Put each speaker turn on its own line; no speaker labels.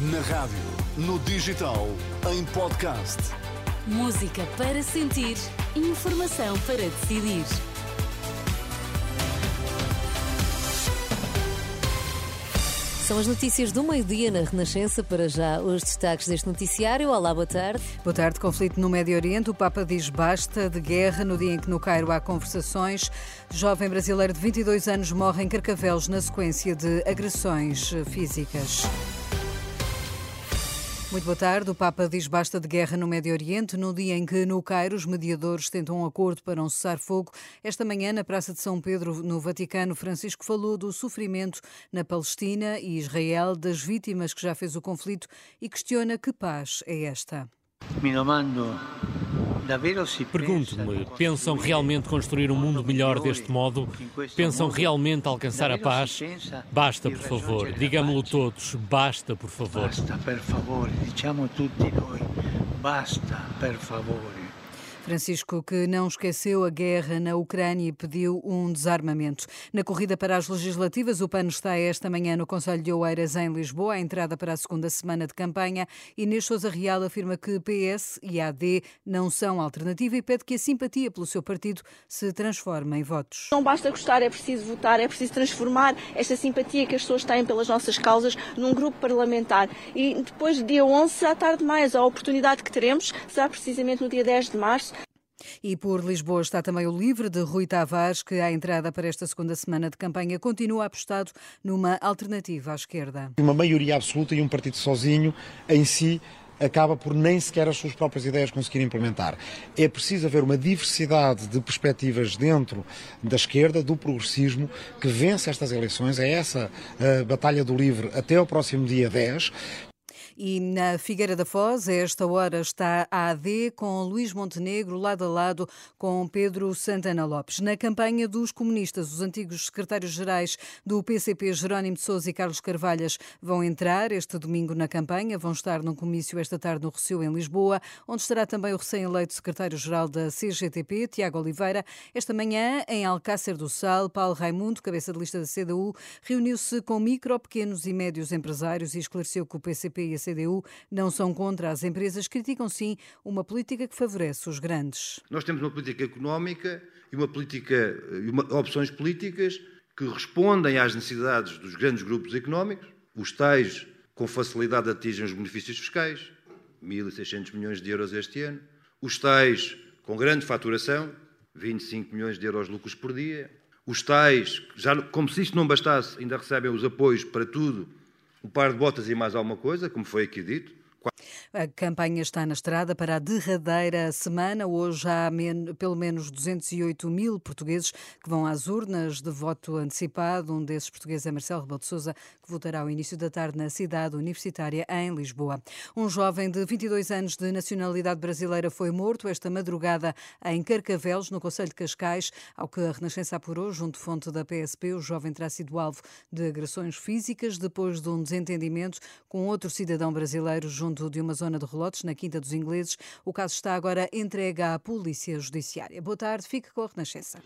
Na rádio, no digital, em podcast.
Música para sentir, informação para decidir. São as notícias do meio-dia na Renascença. Para já, os destaques deste noticiário. Olá, boa tarde.
Boa tarde. Conflito no Médio Oriente. O Papa diz basta de guerra no dia em que no Cairo há conversações. Jovem brasileiro de 22 anos morre em Carcavelos na sequência de agressões físicas. Muito boa tarde. O Papa diz basta de guerra no Médio Oriente, no dia em que, no Cairo, os mediadores tentam um acordo para um cessar-fogo. Esta manhã, na Praça de São Pedro, no Vaticano, Francisco falou do sofrimento na Palestina e Israel, das vítimas que já fez o conflito e questiona que paz é esta.
Me domando
Pergunto-me, pensam realmente construir um mundo melhor deste modo? Pensam realmente alcançar a paz? Basta, por favor. Digamos-lo todos. Basta, por favor.
Basta, per favore. Diciamo tutti noi. Basta, per favore.
Francisco, que não esqueceu a guerra na Ucrânia e pediu um desarmamento. Na corrida para as legislativas, o PAN está esta manhã no Conselho de Oeiras, em Lisboa, a entrada para a segunda semana de campanha. Inês Sousa Real afirma que PS e AD não são alternativa e pede que a simpatia pelo seu partido se transforme em votos.
Não basta gostar, é preciso votar, é preciso transformar esta simpatia que as pessoas têm pelas nossas causas num grupo parlamentar. E depois, dia 11, será tarde demais. A oportunidade que teremos será precisamente no dia 10 de março.
E por Lisboa está também o livre de Rui Tavares, que à entrada para esta segunda semana de campanha continua apostado numa alternativa à esquerda.
Uma maioria absoluta e um partido sozinho em si acaba por nem sequer as suas próprias ideias conseguir implementar. É preciso haver uma diversidade de perspectivas dentro da esquerda, do progressismo, que vence estas eleições. É essa a batalha do livre até ao próximo dia 10
e na Figueira da Foz, a esta hora, está a AD com Luís Montenegro lado a lado com Pedro Santana Lopes. Na campanha dos comunistas, os antigos secretários-gerais do PCP, Jerónimo de Sousa e Carlos Carvalhas, vão entrar este domingo na campanha. Vão estar num comício esta tarde no Recio, em Lisboa, onde estará também o recém-eleito secretário-geral da CGTP, Tiago Oliveira. Esta manhã, em Alcácer do Sal, Paulo Raimundo, cabeça de lista da CDU, reuniu-se com micro, pequenos e médios empresários e esclareceu que o PCP e a CDU não são contra as empresas, criticam sim uma política que favorece os grandes.
Nós temos uma política económica e uma política e uma, opções políticas que respondem às necessidades dos grandes grupos económicos, os tais com facilidade atingem os benefícios fiscais, 1.600 milhões de euros este ano, os tais com grande faturação, 25 milhões de euros lucros por dia, os tais, já, como se isto não bastasse, ainda recebem os apoios para tudo um par de botas e mais alguma coisa, como foi aqui dito.
A campanha está na estrada para a derradeira semana. Hoje há men pelo menos 208 mil portugueses que vão às urnas de voto antecipado. Um desses portugueses é Marcelo Rebelo de Sousa, que votará ao início da tarde na cidade universitária em Lisboa. Um jovem de 22 anos de nacionalidade brasileira foi morto esta madrugada em Carcavelos, no Conselho de Cascais. Ao que a Renascença apurou, junto fonte da PSP, o jovem terá sido alvo de agressões físicas depois de um desentendimento com outro cidadão brasileiro junto de uma zona de relotes na Quinta dos Ingleses. O caso está agora entregue à Polícia Judiciária. Boa tarde, fique com a Renascença.